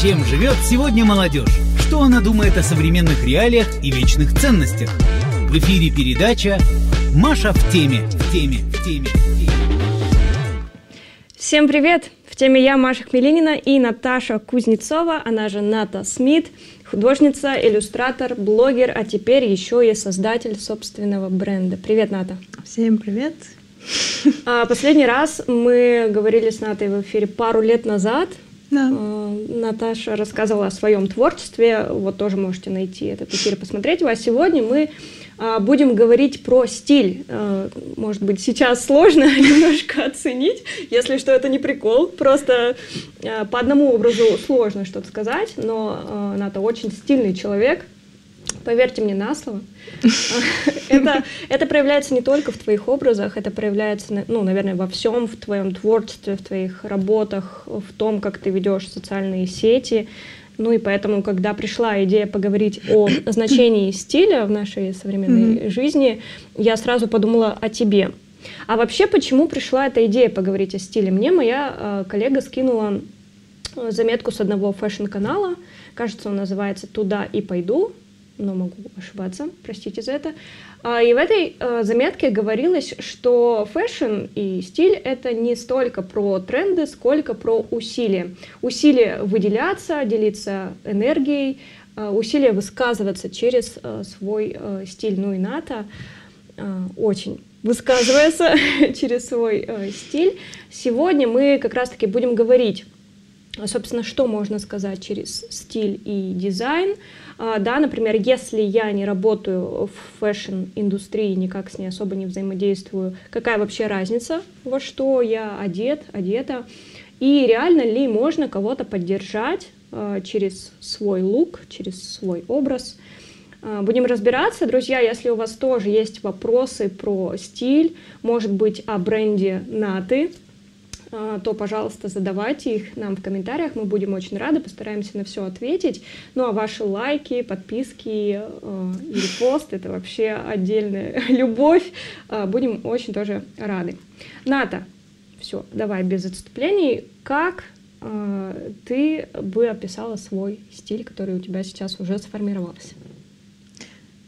Чем живет сегодня молодежь? Что она думает о современных реалиях и вечных ценностях? В эфире передача «Маша в теме». В теме, в теме, в теме. Всем привет! В теме я, Маша Хмелинина и Наташа Кузнецова, она же Ната Смит, художница, иллюстратор, блогер, а теперь еще и создатель собственного бренда. Привет, Ната! Всем привет! А, последний раз мы говорили с Натой в эфире пару лет назад. Да. А, Наташа рассказывала о своем творчестве, вот тоже можете найти этот эфир и посмотреть его. А сегодня мы а, будем говорить про стиль. Может быть, сейчас сложно немножко оценить, если что, это не прикол, просто по одному образу сложно что-то сказать, но Ната очень стильный человек, Поверьте мне на слово. это, это проявляется не только в твоих образах, это проявляется, ну, наверное, во всем, в твоем творчестве, в твоих работах, в том, как ты ведешь социальные сети. Ну и поэтому, когда пришла идея поговорить о значении стиля в нашей современной mm-hmm. жизни, я сразу подумала о тебе. А вообще, почему пришла эта идея поговорить о стиле? Мне моя э, коллега скинула заметку с одного fashion-канала, кажется, он называется «Туда и пойду», но могу ошибаться, простите за это. А, и в этой э, заметке говорилось, что fashion и стиль — это не столько про тренды, сколько про усилия. Усилие выделяться, делиться энергией, э, усилие высказываться через свой стиль. Ну и Ната очень высказывается через свой стиль. Сегодня мы как раз-таки будем говорить собственно, что можно сказать через стиль и дизайн. А, да, например, если я не работаю в fashion-индустрии, никак с ней особо не взаимодействую, какая вообще разница, во что я одет, одета, и реально ли можно кого-то поддержать а, через свой лук, через свой образ. А, будем разбираться, друзья, если у вас тоже есть вопросы про стиль, может быть, о бренде Наты, а, то, пожалуйста, задавайте их нам в комментариях. Мы будем очень рады, постараемся на все ответить. Ну а ваши лайки, подписки э, и репост — это вообще отдельная любовь. Э, будем очень тоже рады. Ната, все, давай без отступлений. Как э, ты бы описала свой стиль, который у тебя сейчас уже сформировался?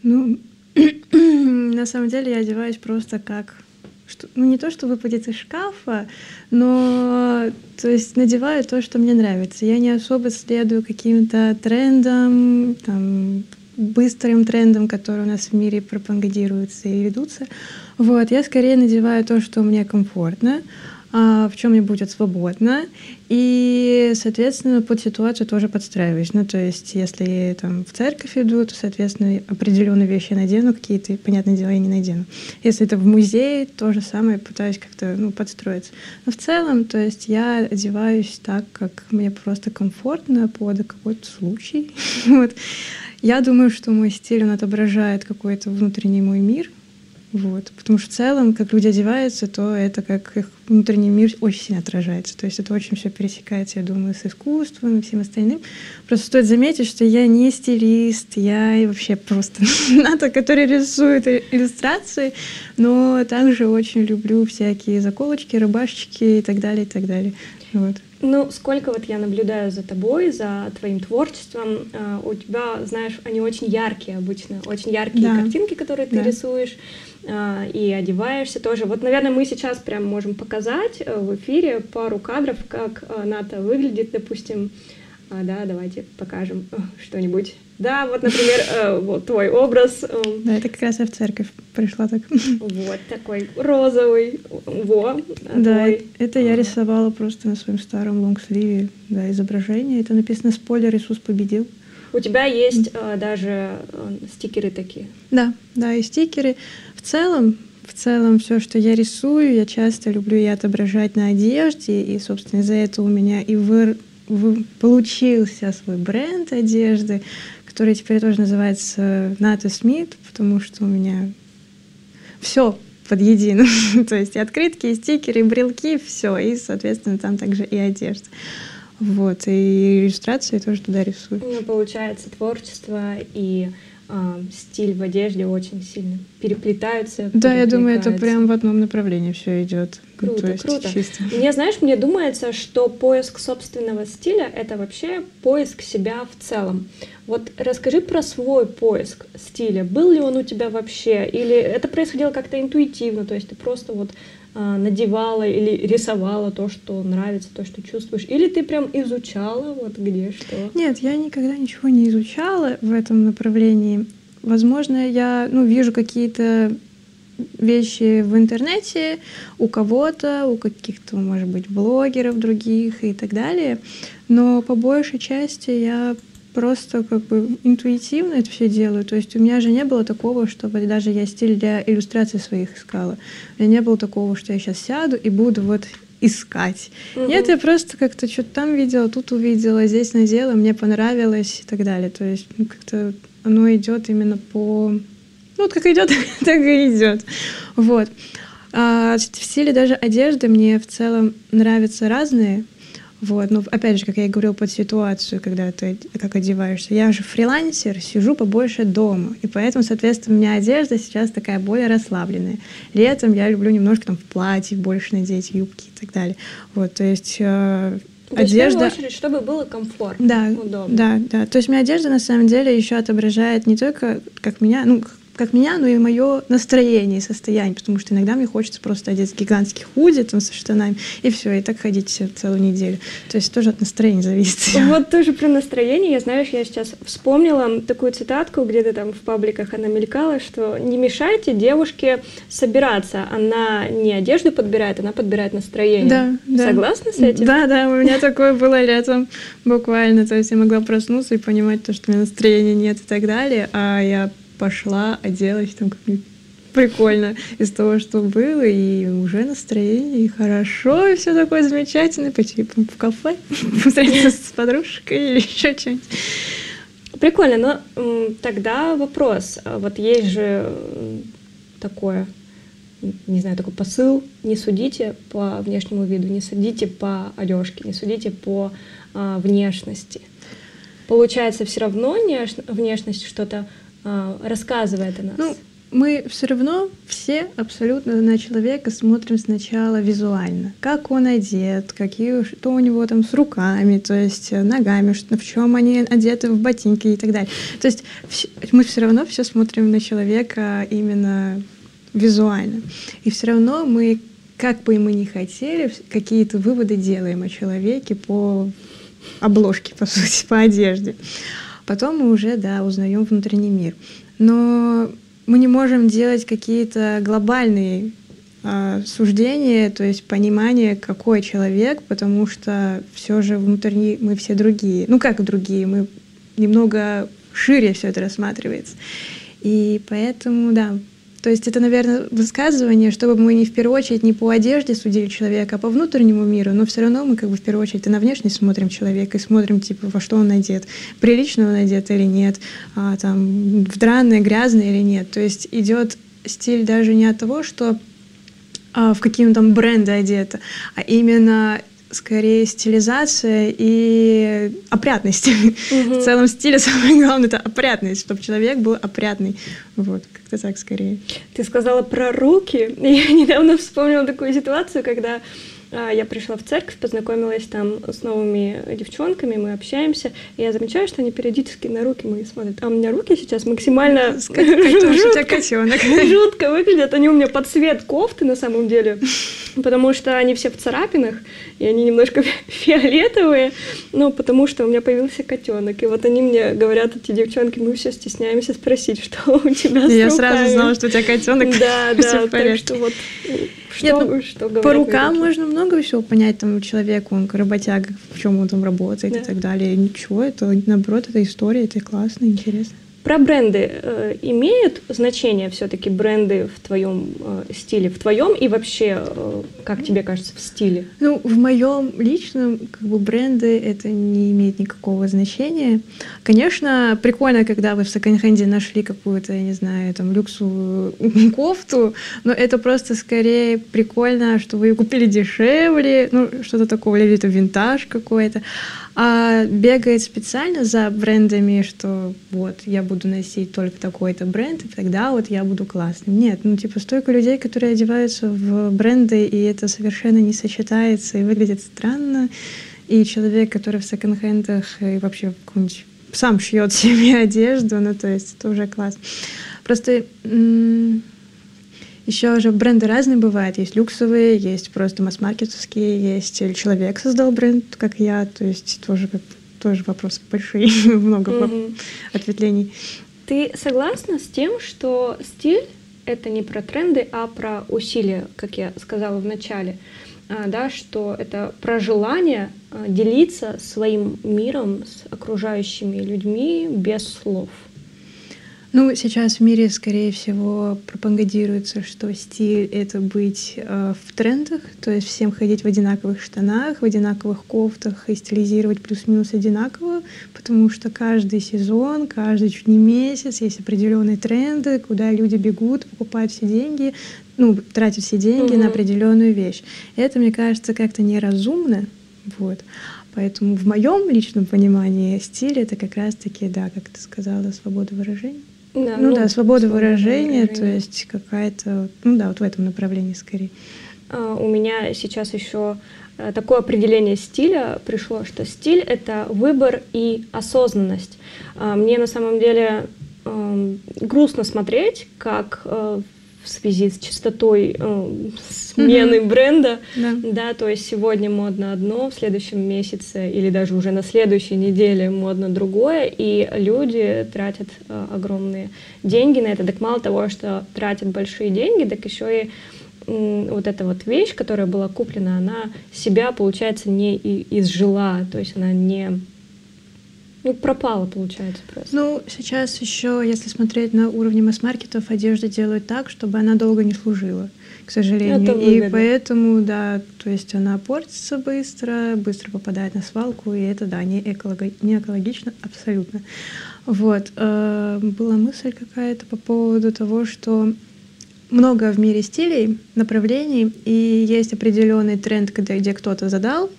Ну, на самом деле я одеваюсь просто как что, ну не то, что выпадет из шкафа, но то есть надеваю то, что мне нравится. Я не особо следую каким-то трендам, там, быстрым трендам, которые у нас в мире пропагандируются и ведутся. Вот, я скорее надеваю то, что мне комфортно, в чем мне будет свободно, и, соответственно, под ситуацию тоже подстраиваюсь. Ну, то есть, если там в церковь иду, то, соответственно, определенные вещи я надену, какие-то, понятное дело, я не надену. Если это в музее, то же самое пытаюсь как-то ну, подстроиться. Но в целом, то есть, я одеваюсь так, как мне просто комфортно под какой-то случай. вот. Я думаю, что мой стиль, он отображает какой-то внутренний мой мир, вот. Потому что в целом, как люди одеваются, то это как их внутренний мир очень сильно отражается. То есть это очень все пересекается, я думаю, с искусством и всем остальным. Просто стоит заметить, что я не стилист, я и вообще просто ната, который рисует иллюстрации, но также очень люблю всякие заколочки, рыбашечки и так далее, и так далее. Вот. Ну, сколько вот я наблюдаю за тобой, за твоим творчеством, э, у тебя, знаешь, они очень яркие обычно, очень яркие да. картинки, которые ты да. рисуешь и одеваешься тоже. Вот, наверное, мы сейчас прям можем показать э, в эфире пару кадров, как Ната выглядит, допустим. А, да, давайте покажем что-нибудь да, вот, например, э, вот твой образ. Э, да, это как раз я в церковь пришла так. Вот такой розовый, во. А да, твой... это я рисовала просто на своем старом лонгсливе, да, изображение. Это написано «Спойлер, Иисус победил». У тебя есть э, даже э, стикеры такие? Да, да, и стикеры. Целом, в целом все, что я рисую, я часто люблю и отображать на одежде, и, собственно, из-за этого у меня и вы, вы, получился свой бренд одежды, который теперь тоже называется Ната Смит, потому что у меня все под единым. То есть и открытки, и стикеры, и брелки, все. И, соответственно, там также и одежда. Вот, и иллюстрации тоже туда рисую. Ну, получается, творчество и а, стиль в одежде очень сильно переплетаются. Да, я думаю, это прям в одном направлении все идет. Круто, ну, круто. Чисто. Мне, знаешь, мне думается, что поиск собственного стиля — это вообще поиск себя в целом. Вот расскажи про свой поиск стиля. Был ли он у тебя вообще? Или это происходило как-то интуитивно? То есть ты просто вот надевала или рисовала то, что нравится, то, что чувствуешь? Или ты прям изучала вот где что? Нет, я никогда ничего не изучала в этом направлении. Возможно, я ну, вижу какие-то вещи в интернете у кого-то, у каких-то, может быть, блогеров других и так далее. Но по большей части я просто как бы интуитивно это все делаю. То есть у меня же не было такого, чтобы даже я стиль для иллюстраций своих искала. У меня не было такого, что я сейчас сяду и буду вот искать. Угу. Нет, я просто как-то что-то там видела, тут увидела, здесь надела, мне понравилось и так далее. То есть ну, как-то оно идет именно по... Ну, вот как идет, так и идет. Вот. А в стиле даже одежды мне в целом нравятся разные. Вот. Но опять же, как я и говорила, под ситуацию, когда ты как одеваешься. Я же фрилансер, сижу побольше дома. И поэтому, соответственно, у меня одежда сейчас такая более расслабленная. Летом я люблю немножко там в платье больше надеть, юбки и так далее. Вот, то есть э, то одежда. Есть, в первую очередь, чтобы было комфортно, да, удобно. Да, да. То есть моя одежда на самом деле еще отображает не только как меня, ну как меня, но и мое настроение и состояние, потому что иногда мне хочется просто одеть гигантский худи там со штанами, и все, и так ходить целую неделю. То есть тоже от настроения зависит. Вот тоже про настроение, я знаешь, я сейчас вспомнила такую цитатку, где-то там в пабликах она мелькала, что не мешайте девушке собираться, она не одежду подбирает, она подбирает настроение. Да, да. Согласна с этим? Да, да, у меня такое было летом буквально, то есть я могла проснуться и понимать то, что у меня настроения нет и так далее, а я пошла, оделась там как-нибудь прикольно из того, что было, и уже настроение, и хорошо, и все такое замечательное, пойти в кафе, встретиться с подружкой или еще что-нибудь. Прикольно, но тогда вопрос. Вот есть же такое, не знаю, такой посыл, не судите по внешнему виду, не судите по одежке, не судите по а, внешности. Получается, все равно внешность что-то рассказывает о нас? Ну, мы все равно все абсолютно на человека смотрим сначала визуально. Как он одет, какие, что у него там с руками, то есть э, ногами, что, в чем они одеты в ботинки и так далее. То есть мы все равно все смотрим на человека именно визуально. И все равно мы, как бы мы ни хотели, какие-то выводы делаем о человеке по обложке, по сути, по одежде. Потом мы уже, да, узнаем внутренний мир. Но мы не можем делать какие-то глобальные э, суждения, то есть понимание, какой человек, потому что все же внутри мы все другие. Ну как другие, мы немного шире все это рассматривается. И поэтому, да, то есть это, наверное, высказывание, чтобы мы не в первую очередь не по одежде судили человека, а по внутреннему миру, но все равно мы как бы в первую очередь и на внешность смотрим человека и смотрим, типа, во что он одет, прилично он одет или нет, а, там, в драное, грязное или нет. То есть идет стиль даже не от того, что а, в какие там бренды одета, а именно скорее стилизация и опрятность. Угу. В целом стиле самое главное это опрятность, чтобы человек был опрятный. Вот, как-то так скорее. Ты сказала про руки. Я недавно вспомнила такую ситуацию, когда я пришла в церковь, познакомилась там с новыми девчонками, мы общаемся, и я замечаю, что они периодически на руки мои смотрят. А у меня руки сейчас максимально жутко выглядят. Они у меня под цвет кофты на самом деле, потому что они все в царапинах, и они немножко фиолетовые, ну, потому что у меня появился котенок. И вот они мне говорят, эти девчонки, мы все стесняемся спросить, что у тебя с Я сразу знала, что у тебя котенок. Да, да, так что вот что, Нет, что по рукам можно много всего понять там человеку, он работяга, в чем он там работает да. и так далее. Ничего, это наоборот, это история, это классно, интересно. Про бренды э, имеют значение все-таки бренды в твоем э, стиле, в твоем и вообще, э, как тебе кажется, в стиле? Ну, в моем личном, как бы бренды это не имеет никакого значения. Конечно, прикольно, когда вы в секонд-хенде нашли какую-то, я не знаю, там люксовую кофту, но это просто скорее прикольно, что вы ее купили дешевле, ну что-то такого, или это винтаж какой-то. А бегает специально за брендами, что вот я буду носить только такой-то бренд, и тогда вот я буду классным. Нет, ну типа столько людей, которые одеваются в бренды, и это совершенно не сочетается и выглядит странно. И человек, который в секонд-хендах и вообще какой-нибудь сам шьет себе одежду, ну то есть это уже класс. Просто еще же бренды разные бывают. Есть люксовые, есть просто масс-маркетовские, есть или человек создал бренд, как я, то есть тоже как тоже вопрос большой, много mm-hmm. ответвлений. Ты согласна с тем, что стиль это не про тренды, а про усилия, как я сказала в начале, а, да, что это про желание а, делиться своим миром с окружающими людьми без слов. Ну, сейчас в мире, скорее всего, пропагандируется, что стиль — это быть э, в трендах, то есть всем ходить в одинаковых штанах, в одинаковых кофтах и стилизировать плюс-минус одинаково, потому что каждый сезон, каждый чуть не месяц есть определенные тренды, куда люди бегут, покупают все деньги, ну, тратят все деньги угу. на определенную вещь. Это, мне кажется, как-то неразумно, вот. Поэтому в моем личном понимании стиль это как раз-таки, да, как ты сказала, свобода выражения. Да, ну, ну да, свобода выражения, выражения, то есть какая-то, ну да, вот в этом направлении скорее. А, у меня сейчас еще э, такое определение стиля пришло, что стиль — это выбор и осознанность. А, мне на самом деле эм, грустно смотреть, как э, в связи с частотой э, смены mm-hmm. бренда, да. да, то есть сегодня модно одно, в следующем месяце или даже уже на следующей неделе модно другое, и люди тратят э, огромные деньги на это. Так мало того, что тратят большие деньги, так еще и э, вот эта вот вещь, которая была куплена, она себя, получается, не изжила, то есть она не ну, пропала, получается, просто. Ну, сейчас еще, если смотреть на уровне масс-маркетов, одежду делают так, чтобы она долго не служила, к сожалению. и поэтому, да, то есть она портится быстро, быстро попадает на свалку, и это, да, не, эколого... не экологично абсолютно. Вот. Э, была мысль какая-то по поводу того, что много в мире стилей, направлений, и есть определенный тренд, когда, где кто-то задал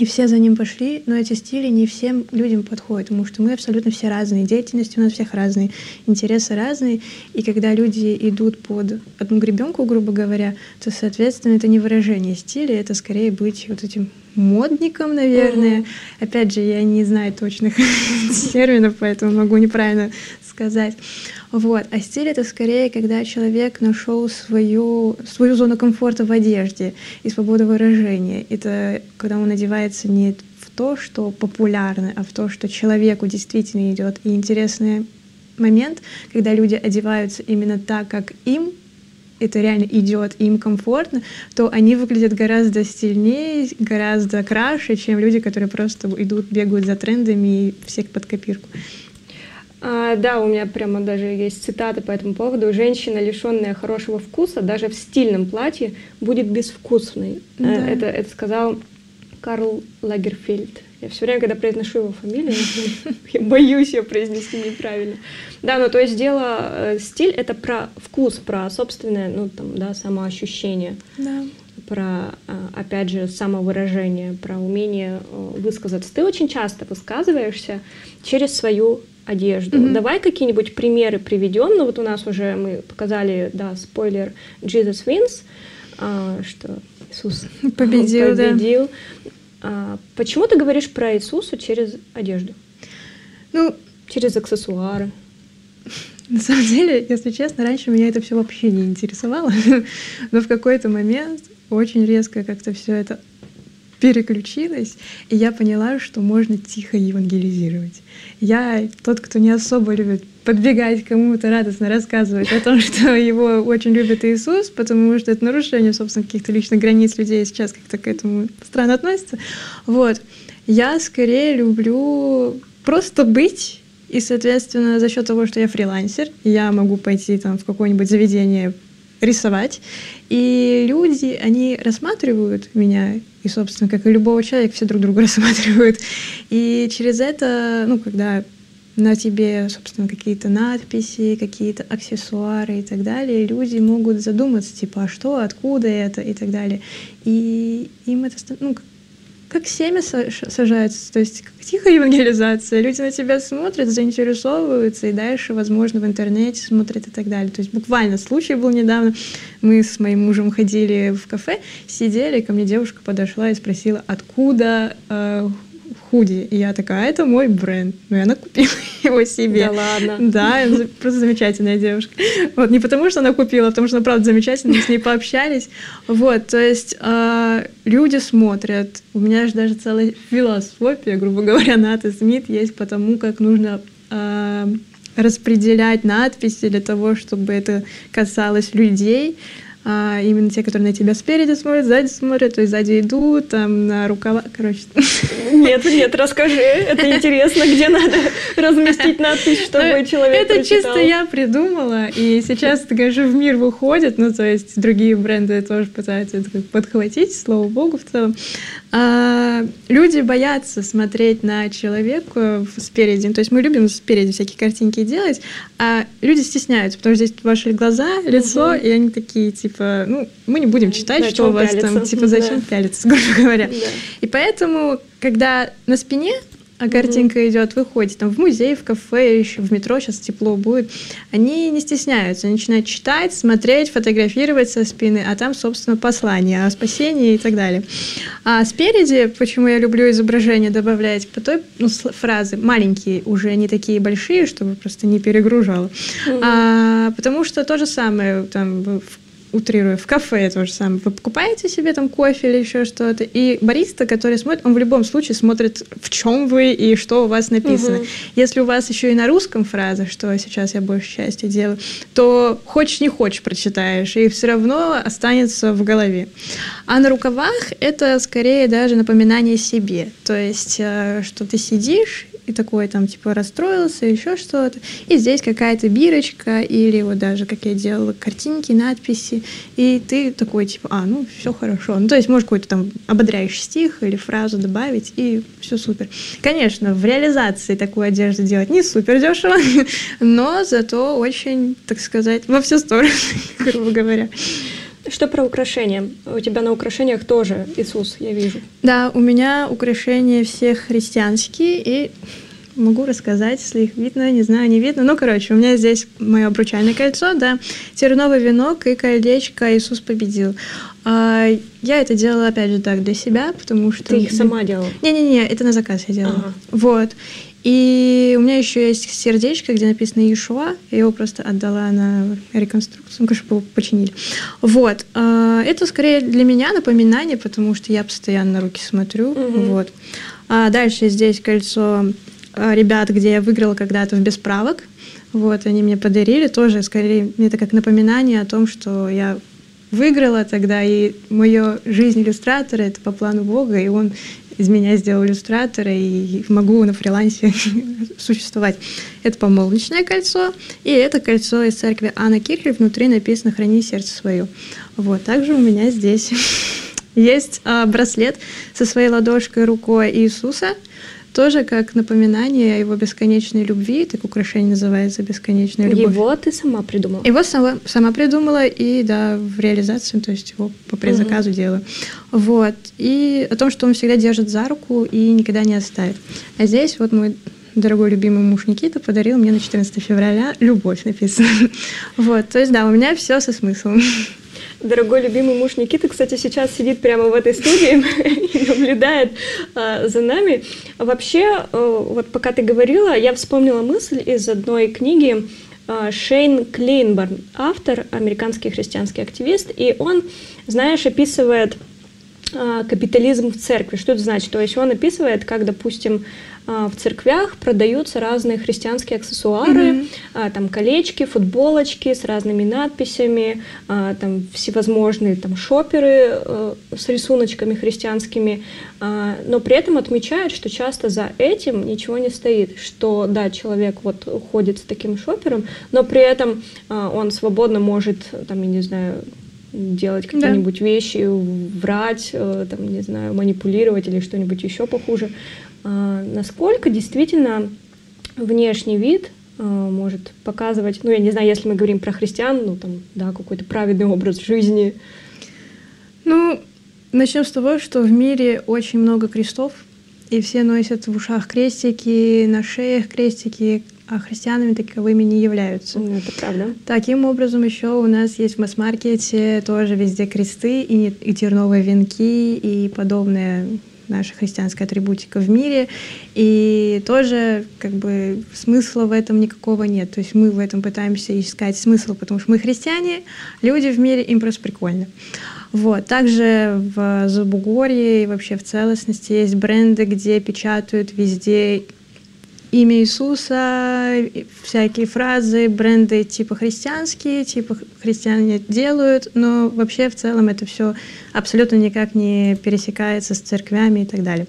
и все за ним пошли, но эти стили не всем людям подходят, потому что мы абсолютно все разные, деятельности у нас всех разные, интересы разные, и когда люди идут под одну гребенку, грубо говоря, то, соответственно, это не выражение стиля, это скорее быть вот этим модником, наверное. Угу. Опять же, я не знаю точных терминов, поэтому могу неправильно сказать. Вот. А стиль это скорее, когда человек нашел свою, свою зону комфорта в одежде и свободу выражения. Это когда он одевается не в то, что популярно, а в то, что человеку действительно идет. И интересный момент, когда люди одеваются именно так, как им это реально идет, им комфортно, то они выглядят гораздо стильнее, гораздо краше, чем люди, которые просто идут, бегают за трендами и всех под копирку. А, да, у меня прямо даже есть цитата по этому поводу. Женщина, лишенная хорошего вкуса, даже в стильном платье, будет безвкусной. Э, да. Это, это сказал Карл Лагерфельд. Я все время, когда произношу его фамилию, я боюсь ее произнести неправильно. Да, ну то есть дело, э, стиль это про вкус, про собственное, ну там, да, самоощущение. Да. Про, э, опять же, самовыражение, про умение высказаться. Ты очень часто высказываешься через свою одежду. Mm-hmm. Давай какие-нибудь примеры приведем. Ну вот у нас уже мы показали, да, спойлер Jesus wins, а, что Иисус победил. победил. Да. А, почему ты говоришь про Иисуса через одежду? Ну, через аксессуары. На самом деле, если честно, раньше меня это все вообще не интересовало, но в какой-то момент очень резко как-то все это переключилась, и я поняла, что можно тихо евангелизировать. Я тот, кто не особо любит подбегать кому-то радостно рассказывать о том, что его очень любит Иисус, потому что это нарушение, собственно, каких-то личных границ людей сейчас как-то к этому странно относится. Вот. Я скорее люблю просто быть и, соответственно, за счет того, что я фрилансер, я могу пойти там в какое-нибудь заведение рисовать. И люди, они рассматривают меня, и, собственно, как и любого человека, все друг друга рассматривают. И через это, ну, когда на тебе, собственно, какие-то надписи, какие-то аксессуары и так далее, люди могут задуматься, типа, а что, откуда это и так далее. И им это, ну, как семя сажается, то есть как тихая евангелизация. Люди на тебя смотрят, заинтересовываются, и дальше, возможно, в интернете смотрят и так далее. То есть буквально случай был недавно. Мы с моим мужем ходили в кафе, сидели, ко мне девушка подошла и спросила, откуда э, худи. И я такая, «А, это мой бренд. Ну, и она купила его себе. Да ладно? Да, просто замечательная девушка. Вот, не потому, что она купила, а потому что она, правда, замечательная, мы с ней пообщались. Вот, то есть э, люди смотрят. У меня же даже целая философия, грубо говоря, Ната Смит есть по тому, как нужно э, распределять надписи для того, чтобы это касалось людей а, именно те, которые на тебя спереди смотрят, сзади смотрят, то есть сзади идут, там на рукава, короче. Нет, нет, расскажи, это интересно, где надо разместить надпись, чтобы ну, человек Это чисто я придумала, и сейчас это, конечно, в мир выходит, ну, то есть другие бренды тоже пытаются это подхватить, слава богу, в целом. А, люди боятся смотреть на человека спереди, то есть мы любим спереди всякие картинки делать, а люди стесняются, потому что здесь ваши глаза, лицо, и они такие, типа, типа, ну, мы не будем читать, да, что у вас пялиться? там, типа, зачем да. пялиться, грубо говоря. Да. И поэтому, когда на спине а картинка mm-hmm. идет, выходит там в музей, в кафе, еще в метро, сейчас тепло будет, они не стесняются, они начинают читать, смотреть, фотографировать со спины, а там, собственно, послание о спасении и так далее. А спереди, почему я люблю изображение добавлять, по той ну, фразы, маленькие, уже не такие большие, чтобы просто не перегружало, mm-hmm. а, потому что то же самое там в утрирую, в кафе то же самое. Вы покупаете себе там кофе или еще что-то, и бариста, который смотрит, он в любом случае смотрит, в чем вы и что у вас написано. Угу. Если у вас еще и на русском фраза, что сейчас я больше счастья делаю, то хочешь не хочешь прочитаешь, и все равно останется в голове. А на рукавах это скорее даже напоминание себе. То есть, э, что ты сидишь и такой там типа расстроился, еще что-то. И здесь какая-то бирочка или вот даже, как я делала, картинки, надписи, и ты такой типа, а, ну все хорошо. Ну то есть можешь какой-то там ободряющий стих или фразу добавить, и все супер. Конечно, в реализации такую одежду делать не супер дешево, но зато очень, так сказать, во все стороны, грубо говоря. Что про украшения? У тебя на украшениях тоже Иисус, я вижу. Да, у меня украшения все христианские, и могу рассказать, если их видно, не знаю, не видно. Ну, короче, у меня здесь мое обручальное кольцо, да, терновый венок и колечко «Иисус победил». А, я это делала, опять же, так, для себя, потому что... Ты их сама делала? Не-не-не, это на заказ я делала. Ага. Вот. И у меня еще есть сердечко, где написано Иешуа. Я его просто отдала на реконструкцию. Ну, конечно, его починили. Вот. А, это скорее для меня напоминание, потому что я постоянно на руки смотрю. Угу. Вот. А дальше здесь кольцо ребят, где я выиграла когда-то в бесправок. Вот, они мне подарили тоже, скорее, это как напоминание о том, что я выиграла тогда, и мою жизнь иллюстратора — это по плану Бога, и он из меня сделал иллюстратора, и могу на фрилансе существовать. Это помолвочное кольцо, и это кольцо из церкви Анна Кирхель, внутри написано «Храни сердце свое». Вот, также у меня здесь есть а, браслет со своей ладошкой рукой Иисуса — тоже как напоминание о его бесконечной любви, так украшение называется «Бесконечная любовь». Его ты сама придумала? Его сама, сама придумала, и, да, в реализацию, то есть его по предзаказу угу. делаю. Вот. И о том, что он всегда держит за руку и никогда не оставит. А здесь вот мой дорогой любимый муж Никита подарил мне на 14 февраля «Любовь» написано. Вот, то есть, да, у меня все со смыслом. Дорогой любимый муж Никиты, кстати, сейчас сидит прямо в этой студии и наблюдает а, за нами. Вообще, а, вот пока ты говорила, я вспомнила мысль из одной книги а, Шейн Клейнборн, автор, американский христианский активист, и он, знаешь, описывает а, капитализм в церкви. Что это значит? То есть он описывает, как, допустим, в церквях продаются разные христианские аксессуары, mm-hmm. там колечки, футболочки с разными надписями, а, там всевозможные там шоперы э, с рисуночками христианскими, но при этом отмечают, что часто за этим ничего не стоит, что да, человек вот ходит с таким шопером, но при этом он свободно может, там, я не знаю, делать какие-нибудь да. вещи, врать, э, там, не знаю, манипулировать или что-нибудь еще похуже. А, насколько действительно внешний вид а, может показывать, ну, я не знаю, если мы говорим про христиан, ну, там, да, какой-то праведный образ жизни. Ну, начнем с того, что в мире очень много крестов, и все носят в ушах крестики, на шеях крестики, а христианами таковыми не являются. Ну, это правда. Таким образом, еще у нас есть в масс-маркете тоже везде кресты и, и терновые венки и подобная наша христианская атрибутика в мире. И тоже как бы смысла в этом никакого нет. То есть мы в этом пытаемся искать смысл, потому что мы христиане, люди в мире, им просто прикольно. Вот. Также в Забугорье и вообще в целостности есть бренды, где печатают везде имя Иисуса, всякие фразы, бренды типа христианские, типа христиане делают, но вообще в целом это все абсолютно никак не пересекается с церквями и так далее.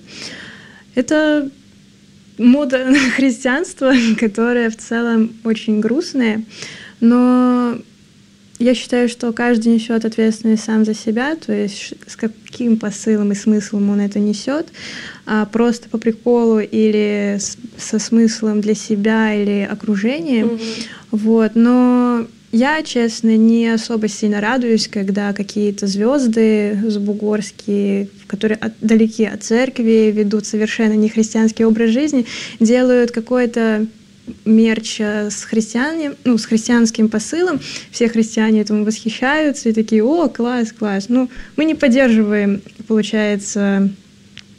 Это мода на христианство, которая в целом очень грустная, но я считаю, что каждый несет ответственность сам за себя, то есть с каким посылом и смыслом он это несет, а просто по приколу или с, со смыслом для себя или окружения. Mm-hmm. Вот, но я, честно, не особо сильно радуюсь, когда какие-то звезды забугорские, которые от, далеки от церкви, ведут совершенно не христианский образ жизни, делают какое-то мерч с христианами, ну, с христианским посылом. Все христиане этому восхищаются и такие, о, класс, класс. Ну, мы не поддерживаем, получается,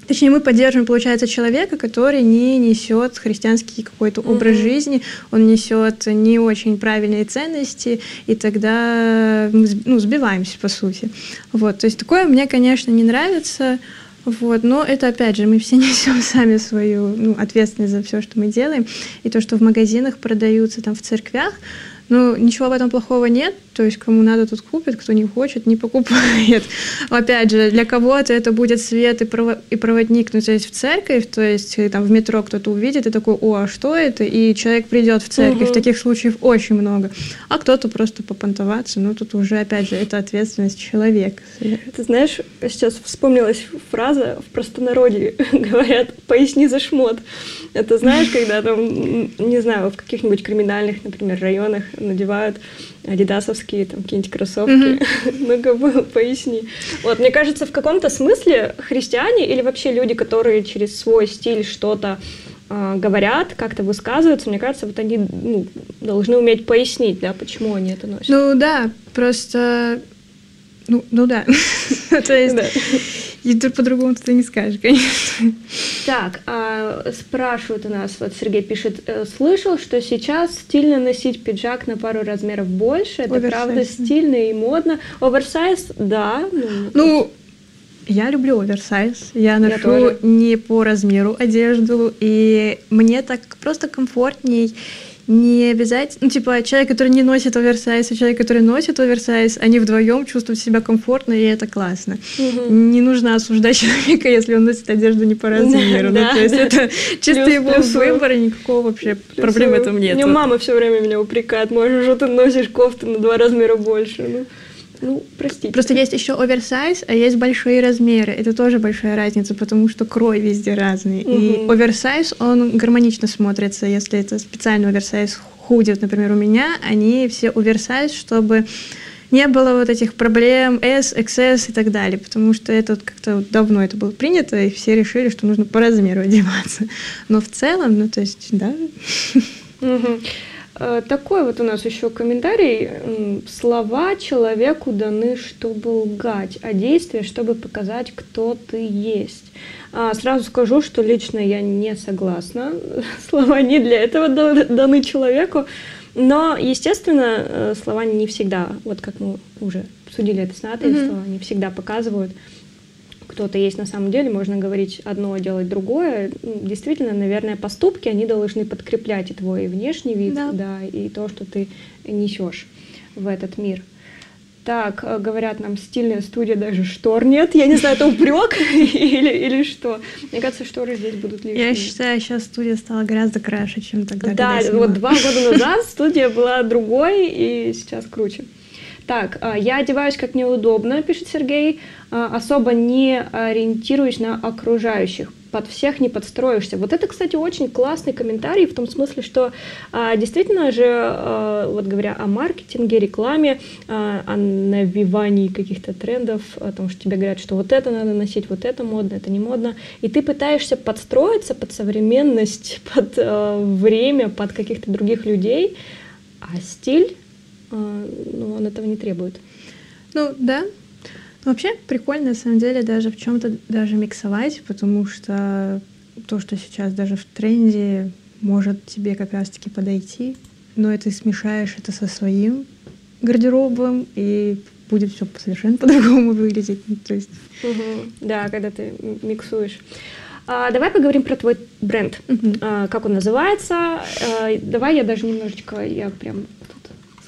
Точнее, мы поддерживаем, получается, человека, который не несет христианский какой-то mm-hmm. образ жизни, он несет не очень правильные ценности, и тогда мы ну, сбиваемся, по сути. Вот, то есть такое мне, конечно, не нравится. Вот, но это опять же, мы все несем сами свою ну, ответственность за все, что мы делаем. И то, что в магазинах продаются, там в церквях, ну, ничего в этом плохого нет, то есть кому надо, тут купит, кто не хочет, не покупает. Опять же, для кого-то это будет свет и, прово- и проводник, ну, то есть в церковь, то есть э, там в метро кто-то увидит и такой, о, а что это? И человек придет в церковь, угу. таких случаев очень много. А кто-то просто попонтоваться, ну, тут уже, опять же, это ответственность человека. Ты знаешь, сейчас вспомнилась фраза в простонародье, говорят, поясни за шмот. Это знаешь, когда там, не знаю, в каких-нибудь криминальных, например, районах надевают адидасовские там какие-нибудь кроссовки. Mm-hmm. Ну-ка, поясни. Вот, мне кажется, в каком-то смысле христиане или вообще люди, которые через свой стиль что-то э, говорят, как-то высказываются, мне кажется, вот они ну, должны уметь пояснить, да, почему они это носят. Ну да, просто ну, ну да. То есть и по-другому ты не скажешь, конечно. Так, а, спрашивают у нас, вот Сергей пишет, э, слышал, что сейчас стильно носить пиджак на пару размеров больше, это Оверсайз. правда стильно и модно. Оверсайз, да. Ну, ну я люблю оверсайз. Я ношу я не по размеру одежду, и мне так просто комфортней не обязательно, ну, типа, человек, который не носит оверсайз, и человек, который носит оверсайз, они вдвоем чувствуют себя комфортно, и это классно. Угу. Не нужно осуждать человека, если он носит одежду не по размеру. Ну, то есть это чисто его выбор, и никакого вообще проблем в этом нет. Мне мама все время меня упрекает, можешь, что ты носишь кофту на два размера больше. Ну. Ну, простите. Просто есть еще оверсайз, а есть большие размеры. Это тоже большая разница, потому что крой везде разный. Угу. И оверсайз, он гармонично смотрится, если это специальный оверсайз худи, например, у меня, они все оверсайз, чтобы не было вот этих проблем S, XS и так далее, потому что это вот как-то вот давно это было принято, и все решили, что нужно по размеру одеваться. Но в целом, ну, то есть, да. Угу. Э, такой вот у нас еще комментарий. Слова человеку даны, чтобы лгать, а действия, чтобы показать, кто ты есть. А, сразу скажу, что лично я не согласна. Слова не для этого даны человеку. Но, естественно, э, слова не всегда, вот как мы уже обсудили это с Натой, mm-hmm. слова не всегда показывают кто-то есть на самом деле, можно говорить одно, делать другое. Действительно, наверное, поступки, они должны подкреплять и твой внешний вид, да, да и то, что ты несешь в этот мир. Так, э, говорят нам, стильная студия, даже штор нет. Я не знаю, это упрек или, или что. Мне кажется, шторы здесь будут лишние. Я считаю, сейчас студия стала гораздо краше, чем тогда. Да, вот два года назад студия была другой, и сейчас круче. Так, а, я одеваюсь как неудобно, пишет Сергей, а, особо не ориентируюсь на окружающих. под всех не подстроишься. Вот это, кстати, очень классный комментарий в том смысле, что а, действительно же, вот говоря о маркетинге, рекламе, а, о навивании каких-то трендов, о том, что тебе говорят, что вот это надо носить, вот это модно, это не модно, и ты пытаешься подстроиться под современность, под время, под каких-то других людей, а стиль, а, ну, он этого не требует. Ну, да, Вообще прикольно, на самом деле, даже в чем-то даже миксовать, потому что то, что сейчас даже в тренде, может тебе как раз-таки подойти, но ты смешаешь это со своим гардеробом, и будет все совершенно по-другому выглядеть. Ну, то есть... Угу. Да, когда ты миксуешь. А, давай поговорим про твой бренд. Угу. А, как он называется? А, давай я даже немножечко, я прям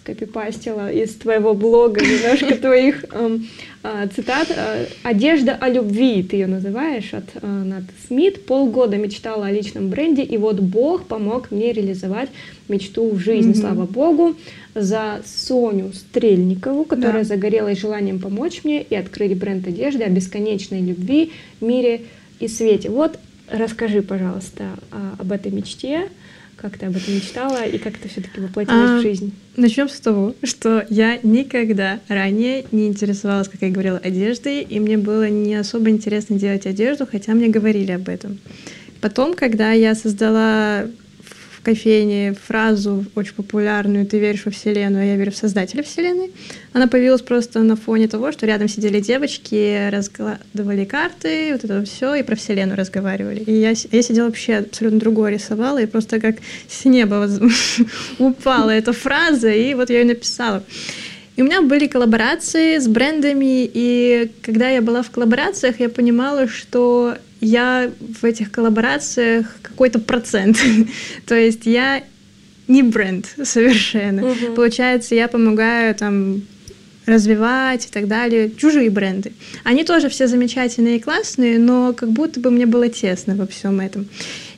скопипастила из твоего блога немножко твоих эм, э, цитат. «Одежда о любви» ты ее называешь от э, Нат Смит. Полгода мечтала о личном бренде, и вот Бог помог мне реализовать мечту в жизни. Mm-hmm. Слава Богу за Соню Стрельникову, которая да. загорелась желанием помочь мне и открыли бренд одежды о бесконечной любви, мире и свете. Вот расскажи, пожалуйста, об этой мечте, как ты об этом мечтала и как это все-таки воплотилось а, в жизнь? Начнем с того, что я никогда ранее не интересовалась, как я говорила, одеждой, и мне было не особо интересно делать одежду, хотя мне говорили об этом. Потом, когда я создала кофейне фразу очень популярную «Ты веришь во Вселенную, а я верю в Создателя Вселенной». Она появилась просто на фоне того, что рядом сидели девочки, раскладывали карты, вот это все, и про Вселенную разговаривали. И я, я сидела вообще абсолютно другое рисовала, и просто как с неба упала эта фраза, и вот я ее написала. И у меня были коллаборации с брендами, и когда я была в коллаборациях, я понимала, что я в этих коллаборациях какой-то процент. То есть я не бренд совершенно. Угу. Получается, я помогаю там развивать и так далее, чужие бренды. Они тоже все замечательные и классные, но как будто бы мне было тесно во всем этом.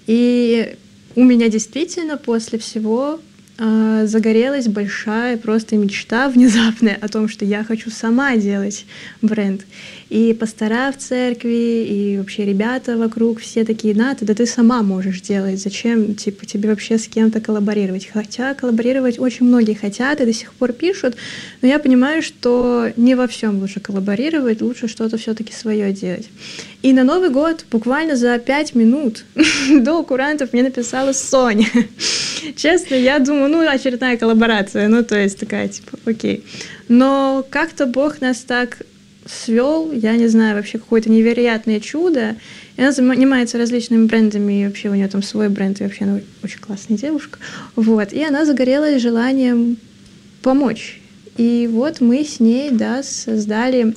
И у меня действительно после всего э, загорелась большая просто мечта внезапная о том, что я хочу сама делать бренд. И пастора в церкви, и вообще ребята вокруг, все такие, на, да ты сама можешь делать, зачем типа, тебе вообще с кем-то коллаборировать? Хотя коллаборировать очень многие хотят и до сих пор пишут, но я понимаю, что не во всем лучше коллаборировать, лучше что-то все-таки свое делать. И на Новый год буквально за пять минут до курантов мне написала Соня. Честно, я думаю, ну, очередная коллаборация, ну, то есть такая, типа, окей. Но как-то Бог нас так свел, я не знаю, вообще какое-то невероятное чудо. И она занимается различными брендами, и вообще у нее там свой бренд, и вообще она очень классная девушка. Вот. И она загорелась желанием помочь. И вот мы с ней, да, создали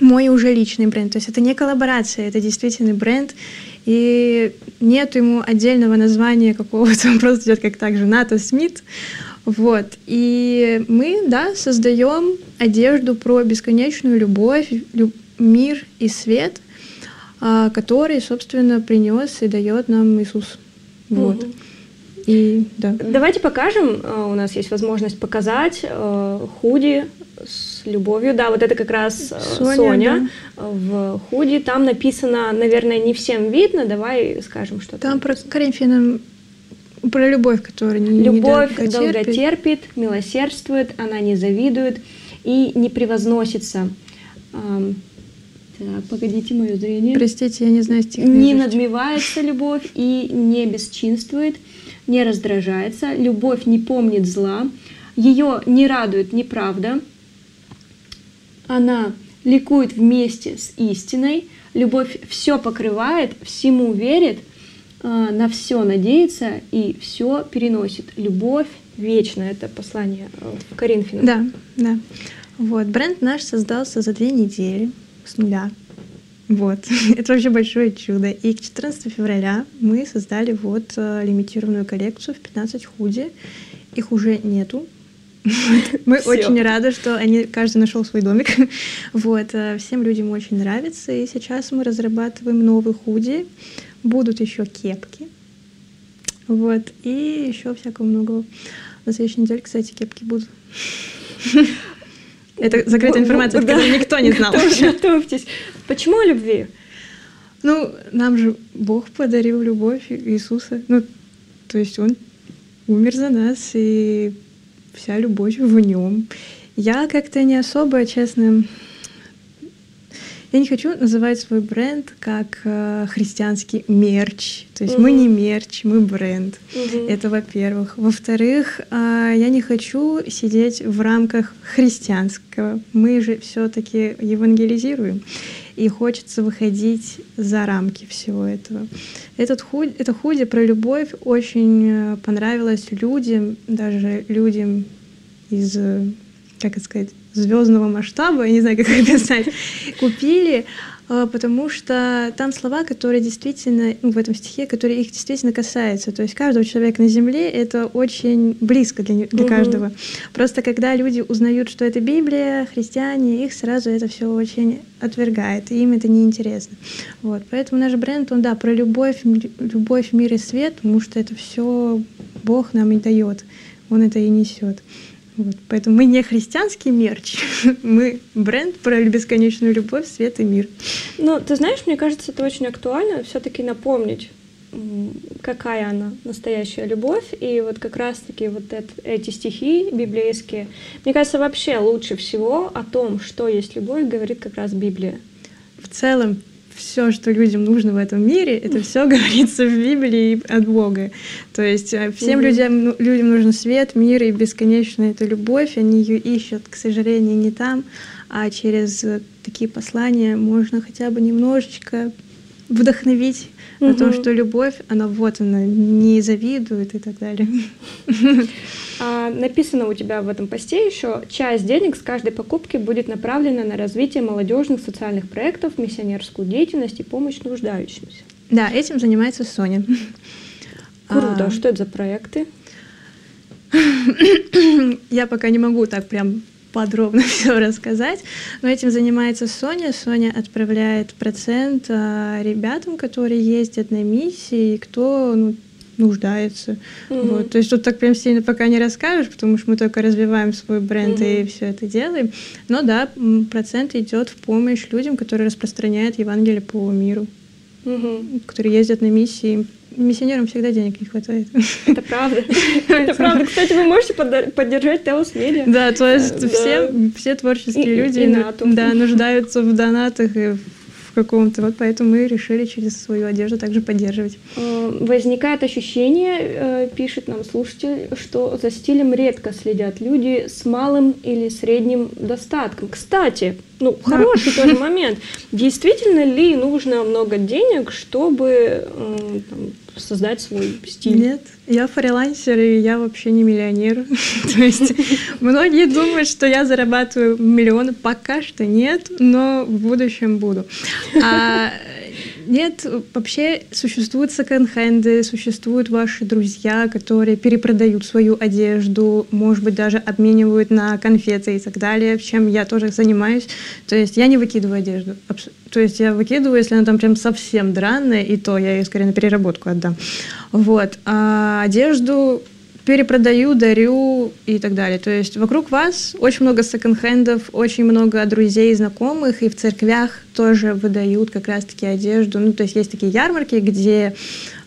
мой уже личный бренд. То есть это не коллаборация, это действительный бренд. И нет ему отдельного названия какого-то, он просто идет как так же НАТО Смит. Вот. И мы, да, создаем одежду про бесконечную любовь, люб, мир и свет, а, который, собственно, принес и дает нам Иисус. Вот. Угу. И, да. Давайте покажем. А, у нас есть возможность показать а, худи с любовью. Да, вот это как раз Соня, Соня да. в худи. Там написано, наверное, не всем видно. Давай скажем, что там. Там про Коринфянам про любовь, которая не Любовь не долго терпит, милосердствует, она не завидует и не превозносится. Так, погодите, мое зрение. Простите, я не знаю стих. Не надмевается любовь и не бесчинствует, не раздражается. Любовь не помнит зла, ее не радует неправда. Она ликует вместе с истиной. Любовь все покрывает, всему верит – на все надеется и все переносит. Любовь вечная. Это послание э, в Коринфянам. Да, да. Вот. Бренд наш создался за две недели с нуля. Вот. Это вообще большое чудо. И к 14 февраля мы создали вот э, лимитированную коллекцию в 15 худи. Их уже нету. Мы Всё. очень рады, что они каждый нашел свой домик. Вот. Э, всем людям очень нравится. И сейчас мы разрабатываем новый худи Будут еще кепки. Вот. И еще всякого много. На следующей неделе, кстати, кепки будут. Это закрытая информация, которую никто не знал. Готовьтесь. Почему о любви? Ну, нам же Бог подарил любовь Иисуса. Ну, то есть Он умер за нас, и вся любовь в нем. Я как-то не особо, честно, я не хочу называть свой бренд как э, христианский мерч. То есть угу. мы не мерч, мы бренд. Угу. Это во-первых. Во-вторых, э, я не хочу сидеть в рамках христианского. Мы же все-таки евангелизируем. И хочется выходить за рамки всего этого. Этот худ, это худи про любовь очень э, понравилось людям, даже людям из, э, как это сказать, звездного масштаба, я не знаю, как это описать, купили, а, потому что там слова, которые действительно, ну, в этом стихе, которые их действительно касаются. То есть каждого человека на Земле это очень близко для, для угу. каждого. Просто когда люди узнают, что это Библия, христиане, их сразу это все очень отвергает, и им это неинтересно. Вот. Поэтому наш бренд, он, да, про любовь, любовь, мир и свет, потому что это все Бог нам и дает, Он это и несет. Вот, поэтому мы не христианский мерч, мы бренд про бесконечную любовь, свет и мир. Ну, ты знаешь, мне кажется, это очень актуально все-таки напомнить, какая она настоящая любовь. И вот как раз-таки вот это, эти стихи библейские, мне кажется, вообще лучше всего о том, что есть любовь, говорит как раз Библия. В целом, все, что людям нужно в этом мире, это все говорится в Библии от Бога. То есть э, всем mm-hmm. людям, ну, людям нужен свет, мир и бесконечная эта любовь. Они ее ищут, к сожалению, не там, а через такие послания можно хотя бы немножечко вдохновить угу. на то, что любовь, она вот она, не завидует и так далее. А, написано у тебя в этом посте еще, часть денег с каждой покупки будет направлена на развитие молодежных социальных проектов, миссионерскую деятельность и помощь нуждающимся. Да, этим занимается Соня. Круто. А... Что это за проекты? Я пока не могу так прям подробно все рассказать. Но этим занимается Соня. Соня отправляет процент а, ребятам, которые ездят на миссии, кто ну, нуждается. Mm-hmm. Вот. То есть тут так прям сильно пока не расскажешь, потому что мы только развиваем свой бренд mm-hmm. и все это делаем. Но да, процент идет в помощь людям, которые распространяют Евангелие по миру, mm-hmm. которые ездят на миссии миссионерам всегда денег не хватает. Это правда. Это правда. Кстати, вы можете поддержать Теос Медиа. Да, то есть все, все творческие люди да, нуждаются в донатах и в каком-то. Вот поэтому мы решили через свою одежду также поддерживать. Э, возникает ощущение, э, пишет нам слушатель, что за стилем редко следят люди с малым или средним достатком. Кстати, ну, хороший тоже момент. Действительно ли нужно много денег, чтобы э, там, создать свой стиль? Нет, я фрилансер, и я вообще не миллионер. То есть многие думают, что я зарабатываю миллионы. Пока что нет, но в будущем буду. Нет, вообще существуют секонд-хенды, существуют ваши друзья, которые перепродают свою одежду, может быть, даже обменивают на конфеты и так далее, чем я тоже занимаюсь. То есть я не выкидываю одежду. То есть я выкидываю, если она там прям совсем драная, и то я ее скорее на переработку отдам. Вот. А одежду перепродаю, дарю и так далее. То есть вокруг вас очень много секонд-хендов, очень много друзей, знакомых, и в церквях тоже выдают как раз-таки одежду. Ну, то есть есть такие ярмарки, где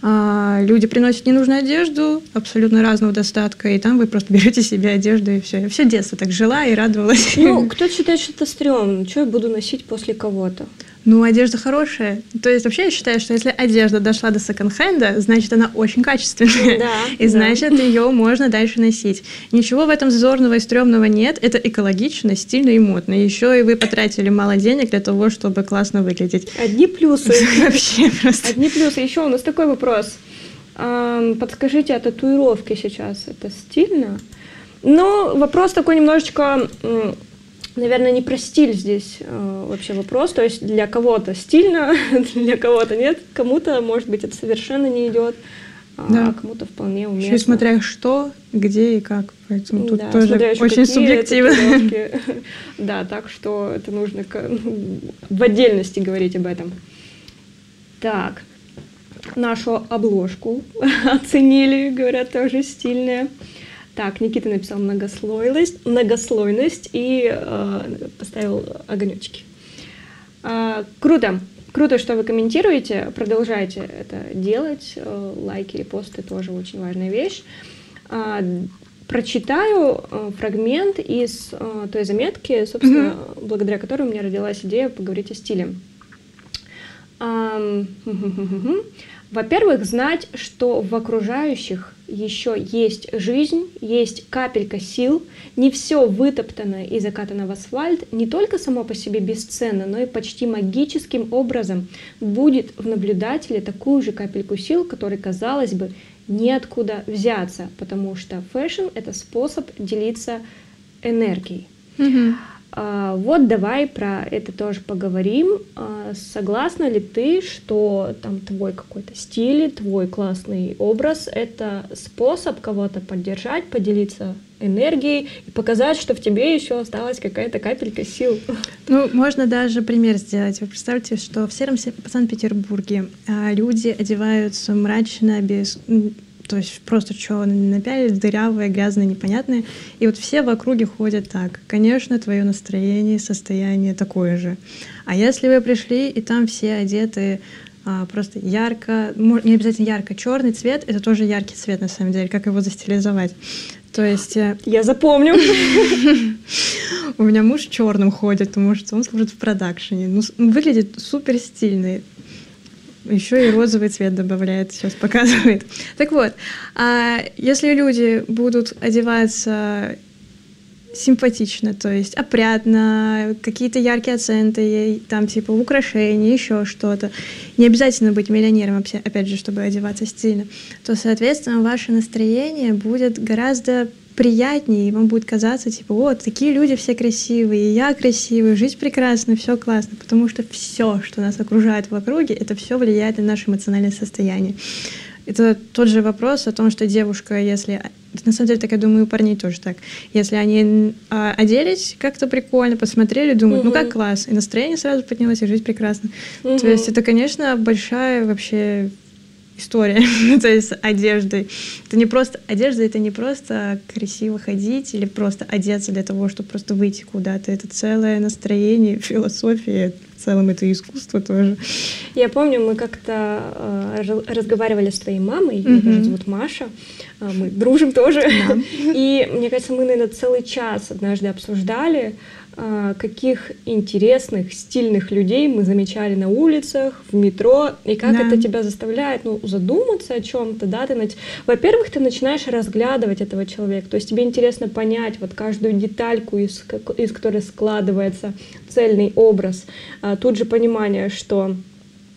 а, люди приносят ненужную одежду абсолютно разного достатка, и там вы просто берете себе одежду, и все. Я все детство так жила и радовалась. Ну, кто считает, что это стрёмно? Что я буду носить после кого-то? Ну, одежда хорошая. То есть вообще я считаю, что если одежда дошла до секонд-хенда, значит, она очень качественная. Да, и значит, да. ее можно дальше носить. Ничего в этом зазорного и стрёмного нет. Это экологично, стильно и модно. Еще и вы потратили мало денег для того, чтобы классно выглядеть. Одни плюсы. Вообще просто. Одни плюсы. Еще у нас такой вопрос. Подскажите, а татуировки сейчас это стильно? Ну, вопрос такой немножечко наверное, не про стиль здесь э, вообще вопрос. То есть для кого-то стильно, для кого-то нет, кому-то, может быть, это совершенно не идет, а да. кому-то вполне уместно. Еще смотря что, где и как. Поэтому тут да, тоже очень субъективно. Да, так что это нужно в отдельности говорить об этом. Так, нашу обложку оценили, говорят, тоже стильная. Так, Никита написал многослойность, многослойность и э, поставил огонечки. Э, круто. Круто, что вы комментируете, продолжайте это делать. Э, лайки, репосты тоже очень важная вещь. А, прочитаю э, фрагмент из э, той заметки, собственно, mm-hmm. благодаря которой у меня родилась идея поговорить о стиле. Во-первых, знать, что в окружающих еще есть жизнь, есть капелька сил, не все вытоптано и закатано в асфальт, не только само по себе бесценно, но и почти магическим образом будит в наблюдателе такую же капельку сил, которой, казалось бы, неоткуда взяться, потому что fashion — это способ делиться энергией. Mm-hmm. А, вот давай про это тоже поговорим. А, согласна ли ты, что там твой какой-то стиль, твой классный образ — это способ кого-то поддержать, поделиться энергией и показать, что в тебе еще осталась какая-то капелька сил. Ну, можно даже пример сделать. Вы представьте, что в сером Санкт-Петербурге а, люди одеваются мрачно, без то есть просто что напялили, дырявые, грязные, непонятные. И вот все в округе ходят так. Конечно, твое настроение, состояние такое же. А если вы пришли, и там все одеты а, просто ярко, не обязательно ярко, черный цвет, это тоже яркий цвет на самом деле, как его застилизовать. То есть... Э, Я запомню. У меня муж черным ходит, потому что он служит в продакшене. Ну, выглядит супер стильный. Еще и розовый цвет добавляет, сейчас показывает. Так вот, а если люди будут одеваться симпатично, то есть опрятно, какие-то яркие акценты, там типа украшения, еще что-то. Не обязательно быть миллионером, опять же, чтобы одеваться стильно. То, соответственно, ваше настроение будет гораздо приятнее, и вам будет казаться, типа, вот, такие люди все красивые, я красивый, жизнь прекрасна, все классно, потому что все, что нас окружает в округе, это все влияет на наше эмоциональное состояние. Это тот же вопрос о том, что девушка, если... На самом деле, так я думаю, у парней тоже так. Если они а, оделись как-то прикольно, посмотрели, думают, угу. ну как класс, и настроение сразу поднялось, и жизнь прекрасна. Угу. То есть это, конечно, большая вообще история, то есть одеждой. Это не просто одежда, это не просто красиво ходить или просто одеться для того, чтобы просто выйти куда-то. Это целое настроение, философия, в целом это искусство тоже. Я помню, мы как-то э, разговаривали с твоей мамой, mm-hmm. ее тоже зовут Маша, э, мы дружим тоже, да. и мне кажется, мы, наверное, целый час однажды обсуждали, а, каких интересных, стильных людей мы замечали на улицах, в метро, и как да. это тебя заставляет ну, задуматься о чем-то, да, ты, во-первых, ты начинаешь разглядывать этого человека, то есть тебе интересно понять вот каждую детальку, из, из которой складывается цельный образ, а, тут же понимание, что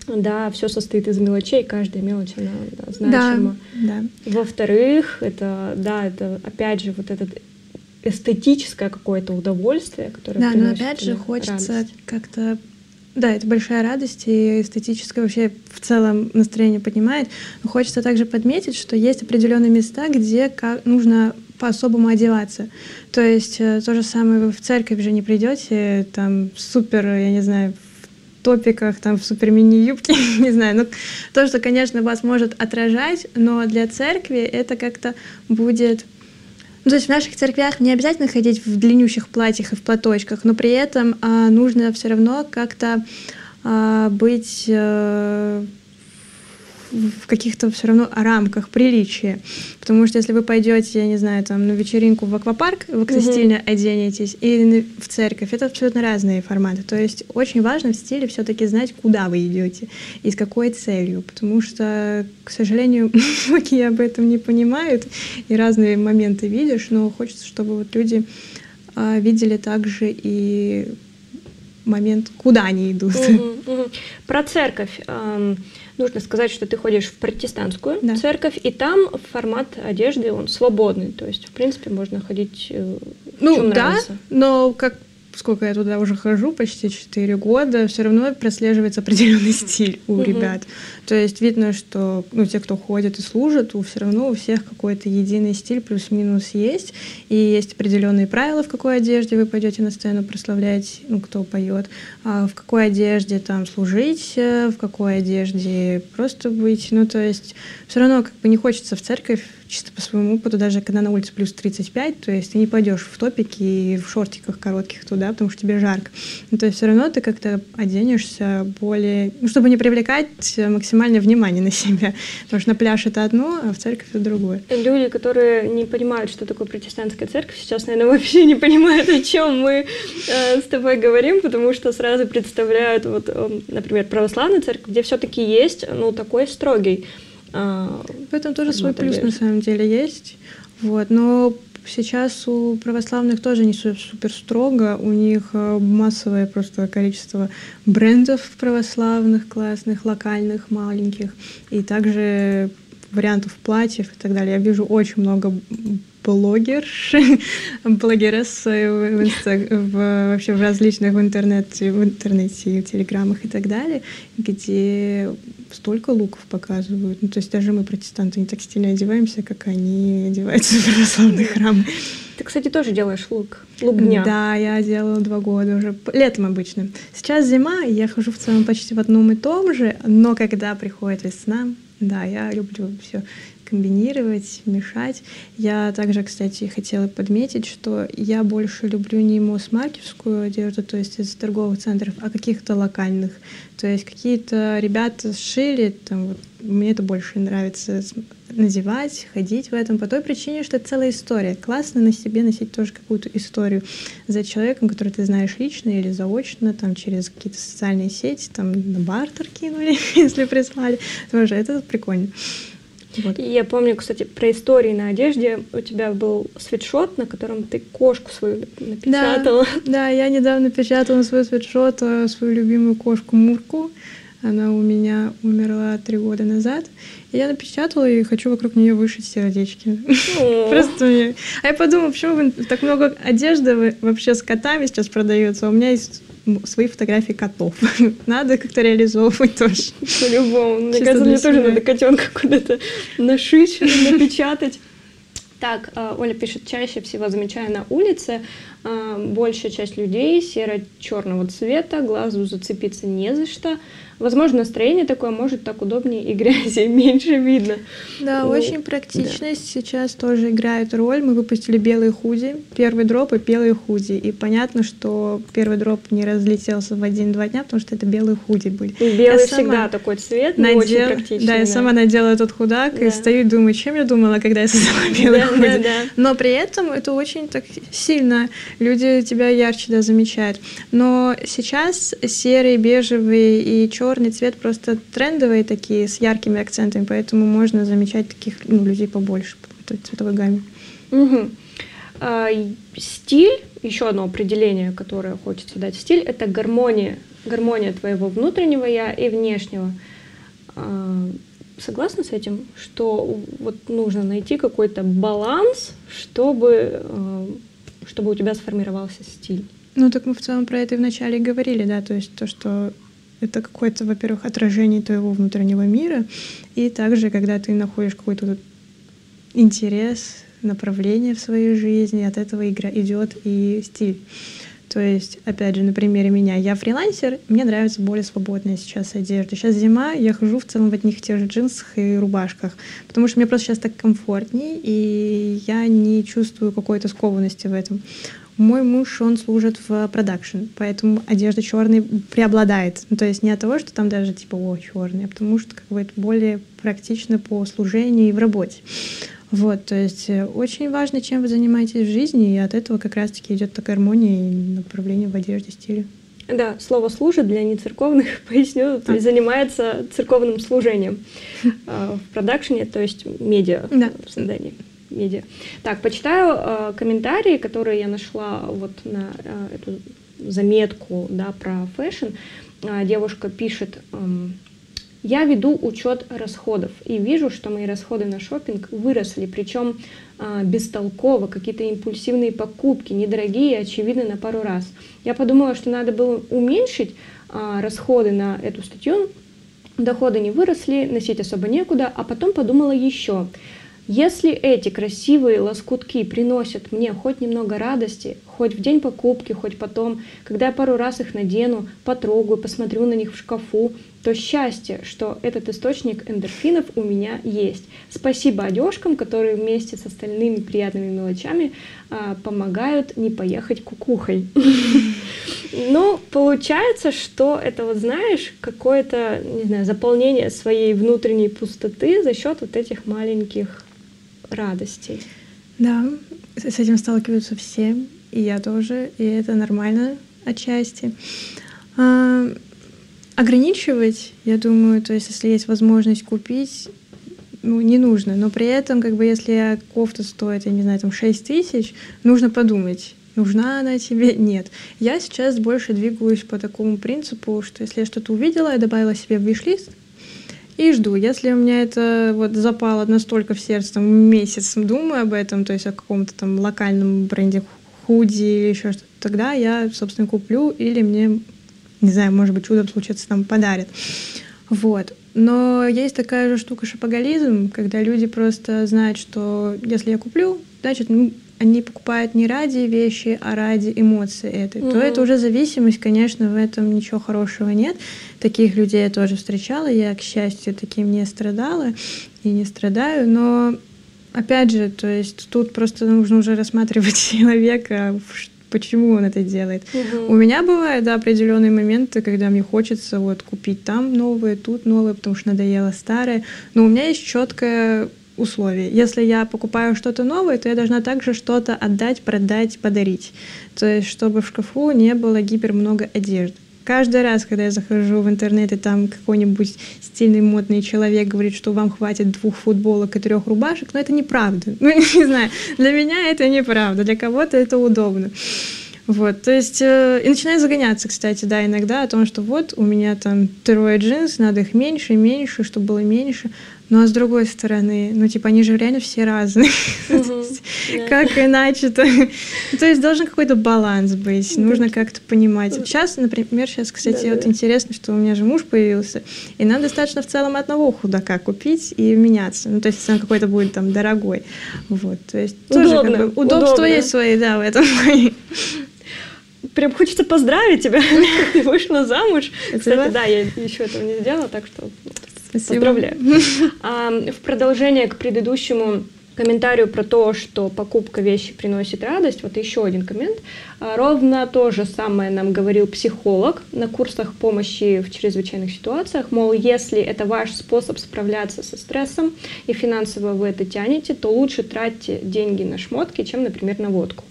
да, все состоит из мелочей, каждая мелочь, она да, значима. Да, да. Во-вторых, это, да, это опять же вот этот эстетическое какое-то удовольствие, которое Да, но опять же хочется как-то да, это большая радость, и эстетическое вообще в целом настроение поднимает. Но хочется также подметить, что есть определенные места, где как нужно по-особому одеваться. То есть э, то же самое вы в церковь же не придете, там супер, я не знаю, в топиках, там в супер мини-юбке, не знаю. Ну, то, что, конечно, вас может отражать, но для церкви это как-то будет ну, то есть в наших церквях не обязательно ходить в длиннющих платьях и в платочках, но при этом а, нужно все равно как-то а, быть а, в каких-то все равно рамках приличия. Потому что если вы пойдете, я не знаю, там на вечеринку в аквапарк, вы угу. стильно оденетесь, или в церковь, это абсолютно разные форматы. То есть очень важно в стиле все-таки знать, куда вы идете и с какой целью. Потому что, к сожалению, многие об этом не понимают, и разные моменты видишь, но хочется, чтобы вот люди а, видели также и момент, куда они идут. Угу, угу. Про церковь нужно сказать, что ты ходишь в протестантскую да. церковь, и там формат одежды, он свободный, то есть, в принципе, можно ходить э, ну, да, нравится. но как сколько я туда уже хожу, почти 4 года, все равно прослеживается определенный стиль у ребят. То есть видно, что ну, те, кто ходит и служат, у все равно у всех какой-то единый стиль плюс-минус есть. И есть определенные правила, в какой одежде вы пойдете на сцену прославлять, ну, кто поет, а в какой одежде там служить, э, в какой одежде просто быть. Ну, то есть все равно как бы не хочется в церковь чисто по своему опыту, даже когда на улице плюс 35, то есть ты не пойдешь в топике и в шортиках коротких туда, потому что тебе жарко. Ну, то есть все равно ты как-то оденешься более, ну, чтобы не привлекать максимальное внимание на себя. Потому что на пляж это одно, а в церковь это другое. Люди, которые не понимают, что такое протестантская церковь, сейчас, наверное, вообще не понимают, о чем мы э, с тобой говорим, потому что сразу представляют, вот, э, например, православную церковь, где все-таки есть, ну, такой строгий. Э, в этом тоже свой плюс на самом деле есть. Вот, но сейчас у православных тоже не супер строго, у них э, массовое просто количество брендов православных, классных, локальных, маленьких, и также вариантов платьев и так далее. Я вижу очень много блогерш, блогерес в, инста, в, вообще в различных в интернете, в интернете, в телеграммах и так далее, где столько луков показывают. Ну, то есть даже мы, протестанты, не так стильно одеваемся, как они одеваются в православные храмы. Ты, кстати, тоже делаешь лук. Лук дня. Да, я делала два года уже. Летом обычно. Сейчас зима, я хожу в целом почти в одном и том же, но когда приходит весна, да, я люблю все комбинировать, мешать. Я также, кстати, хотела подметить, что я больше люблю не мосмаркевскую одежду, то есть из торговых центров, а каких-то локальных. То есть какие-то ребята сшили, там, вот, мне это больше нравится надевать, ходить в этом по той причине, что это целая история. Классно на себе носить тоже какую-то историю за человеком, который ты знаешь лично или заочно, там, через какие-то социальные сети, там, на бартер кинули, если прислали. Тоже это прикольно. Вот. Я помню, кстати, про истории на одежде. У тебя был свитшот, на котором ты кошку свою напечатала. Да, да я недавно печатала свой свитшот, э, свою любимую кошку Мурку. Она у меня умерла три года назад. И я напечатала и хочу вокруг нее вышить сердечки. Просто. А я подумала, почему так много одежды вообще с котами сейчас продается. У меня есть свои фотографии котов. надо как-то реализовывать тоже. По-любому. Мне кажется, мне тоже надо котенка куда-то нашить, напечатать. Так, э, Оля пишет, чаще всего замечаю на улице э, большая часть людей серо-черного цвета, глазу зацепиться не за что, возможно, настроение такое, может, так удобнее и грязи меньше видно. Да, ну, очень практичность да. сейчас тоже играет роль. Мы выпустили белые худи, первый дроп и белые худи. И понятно, что первый дроп не разлетелся в один-два дня, потому что это белые худи были. Белый я всегда такой цвет, надел, очень практичный. Да, да, я сама надела этот худак да. и стою и думаю, чем я думала, когда я создала белый да, худи. Да, да. Но при этом это очень так сильно. Люди тебя ярче да, замечают. Но сейчас серый, бежевый и черный черный цвет просто трендовые такие, с яркими акцентами, поэтому можно замечать таких ну, людей побольше по той цветовой гамме. Угу. А, стиль, еще одно определение, которое хочется дать стиль, это гармония. Гармония твоего внутреннего я и внешнего. А, согласна с этим, что вот нужно найти какой-то баланс, чтобы, а, чтобы у тебя сформировался стиль? Ну, так мы в целом про это и вначале говорили, да, то есть то, что это какое-то, во-первых, отражение твоего внутреннего мира, и также, когда ты находишь какой-то интерес, направление в своей жизни, от этого игра идет и стиль. То есть, опять же, на примере меня, я фрилансер, мне нравится более свободная сейчас одежда. Сейчас зима, я хожу в целом в одних тех же джинсах и рубашках, потому что мне просто сейчас так комфортнее, и я не чувствую какой-то скованности в этом. Мой муж, он служит в продакшн, поэтому одежда черная преобладает. Ну, то есть не от того, что там даже типа, о, черный, а потому что как бы это более практично по служению и в работе. Вот, то есть э, очень важно, чем вы занимаетесь в жизни, и от этого как раз-таки идет такая гармония и направление в одежде, стиле. Да, слово «служит» для нецерковных, поясню, то есть а. занимается церковным служением а, в продакшене, то есть медиа да. в создании медиа. Так, почитаю э, комментарии, которые я нашла вот на э, эту заметку да, про fashion. Э, девушка пишет, э, я веду учет расходов и вижу, что мои расходы на шопинг выросли, причем э, бестолково, какие-то импульсивные покупки, недорогие, очевидно, на пару раз. Я подумала, что надо было уменьшить э, расходы на эту статью, доходы не выросли, носить особо некуда, а потом подумала еще – Если эти красивые лоскутки приносят мне хоть немного радости, хоть в день покупки, хоть потом, когда я пару раз их надену, потрогаю, посмотрю на них в шкафу, то счастье, что этот источник эндорфинов у меня есть. Спасибо одежкам, которые вместе с остальными приятными мелочами а, помогают не поехать кукухой. Ну, получается, что это вот, знаешь, какое-то, не знаю, заполнение своей внутренней пустоты за счет вот этих маленьких радостей. Да, с этим сталкиваются все, и я тоже, и это нормально отчасти. А, ограничивать, я думаю, то есть если есть возможность купить, ну, не нужно, но при этом, как бы, если кофта стоит, я не знаю, там 6 тысяч, нужно подумать, нужна она тебе, нет. Я сейчас больше двигаюсь по такому принципу, что если я что-то увидела, я добавила себе в виш-лист, и жду. Если у меня это вот запало настолько в сердце, там, месяц думаю об этом, то есть о каком-то там локальном бренде худи или еще что-то, тогда я, собственно, куплю или мне, не знаю, может быть, чудом случится, там подарят. Вот. Но есть такая же штука шапоголизм, когда люди просто знают, что если я куплю, значит, ну, они покупают не ради вещи, а ради эмоций этой, mm-hmm. то это уже зависимость, конечно, в этом ничего хорошего нет. Таких людей я тоже встречала, я, к счастью, таким не страдала и не страдаю, но опять же, то есть тут просто нужно уже рассматривать человека, почему он это делает. Угу. У меня бывают да, определенные моменты, когда мне хочется вот купить там новые, тут новые, потому что надоело старое. Но у меня есть четкое условие. Если я покупаю что-то новое, то я должна также что-то отдать, продать, подарить. То есть, чтобы в шкафу не было гипер много одежды. Каждый раз, когда я захожу в интернет, и там какой-нибудь стильный модный человек говорит, что вам хватит двух футболок и трех рубашек, но это неправда. Ну, не знаю, для меня это неправда, для кого-то это удобно. Вот, то есть, э, и начинаю загоняться, кстати, да, иногда о том, что вот у меня там трое джинс, надо их меньше и меньше, чтобы было меньше. Ну а с другой стороны, ну типа они же реально все разные. Как иначе-то? То есть должен какой-то баланс быть, нужно как-то понимать. Сейчас, например, сейчас, кстати, вот интересно, что у меня же муж появился, и нам достаточно в целом одного худака купить и меняться. Ну то есть он какой-то будет там дорогой. Вот, то есть тоже как бы удобства есть свои, да, в этом прям хочется поздравить тебя, ты вышла замуж. Кстати, да, я еще этого не сделала, так что Спасибо. Поздравляю. А, в продолжение к предыдущему комментарию про то, что покупка вещи приносит радость, вот еще один коммент. А, ровно то же самое нам говорил психолог на курсах помощи в чрезвычайных ситуациях. Мол, если это ваш способ справляться со стрессом и финансово вы это тянете, то лучше тратьте деньги на шмотки, чем, например, на водку.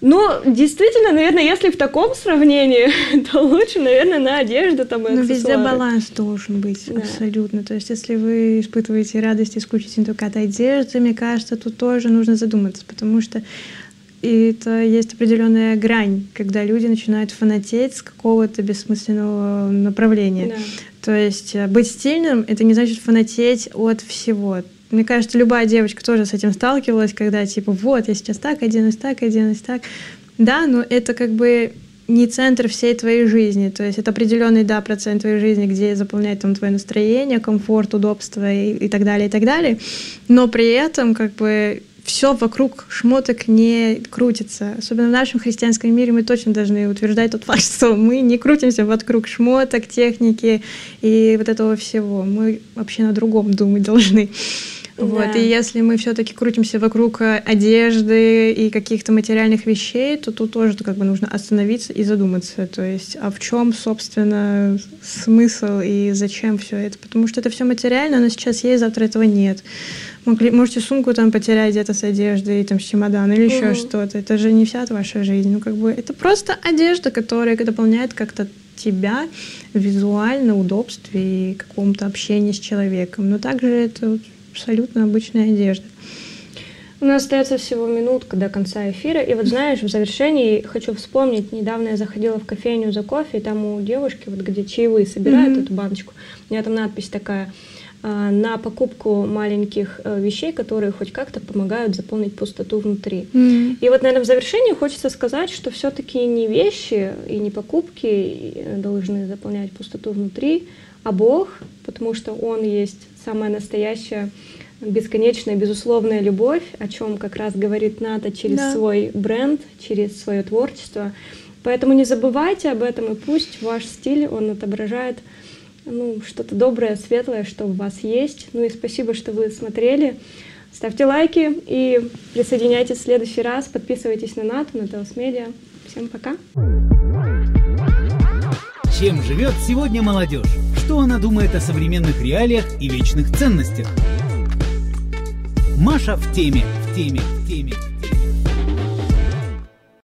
Ну, действительно, наверное, если в таком сравнении, то лучше, наверное, на одежду там и Ну, везде баланс должен быть, да. абсолютно. То есть, если вы испытываете радость исключительно только от одежды, мне кажется, тут тоже нужно задуматься, потому что и это есть определенная грань, когда люди начинают фанатеть с какого-то бессмысленного направления. Да. То есть э, быть стильным — это не значит фанатеть от всего. Мне кажется, любая девочка тоже с этим сталкивалась, когда типа вот, я сейчас так оденусь, так оденусь, так. Да, но это как бы не центр всей твоей жизни. То есть это определенный, да, процент твоей жизни, где заполняет там твое настроение, комфорт, удобство и, и так далее, и так далее. Но при этом как бы все вокруг шмоток не крутится. Особенно в нашем христианском мире мы точно должны утверждать тот факт, что мы не крутимся вокруг шмоток, техники и вот этого всего. Мы вообще на другом думать должны. Вот, да. и если мы все-таки крутимся вокруг э, одежды и каких-то материальных вещей, то тут тоже как бы нужно остановиться и задуматься. То есть, а в чем, собственно, смысл и зачем все это? Потому что это все материально, но сейчас есть, завтра этого нет. Могли, можете сумку там потерять где-то с одеждой, там, с чемодан или еще mm что-то. Это же не вся ваша жизнь. Ну, как бы, это просто одежда, которая дополняет как-то тебя визуально, удобстве и какому-то общении с человеком. Но также это абсолютно обычная одежда. У нас остается всего минутка до конца эфира. И вот знаешь, в завершении хочу вспомнить, недавно я заходила в кофейню за кофе, и там у девушки, вот где чаевые собирают mm-hmm. эту баночку, у меня там надпись такая а, на покупку маленьких э, вещей, которые хоть как-то помогают заполнить пустоту внутри. Mm-hmm. И вот, наверное, в завершении хочется сказать, что все-таки не вещи и не покупки э, должны заполнять пустоту внутри, а Бог, потому что Он есть самая настоящая бесконечная, безусловная любовь, о чем как раз говорит Ната через да. свой бренд, через свое творчество. Поэтому не забывайте об этом, и пусть ваш стиль, он отображает ну, что-то доброе, светлое, что у вас есть. Ну и спасибо, что вы смотрели. Ставьте лайки и присоединяйтесь в следующий раз. Подписывайтесь на Нату, на Телс Медиа. Всем пока. Чем живет сегодня молодежь? Что она думает о современных реалиях и вечных ценностях? Маша в теме, в теме, в теме.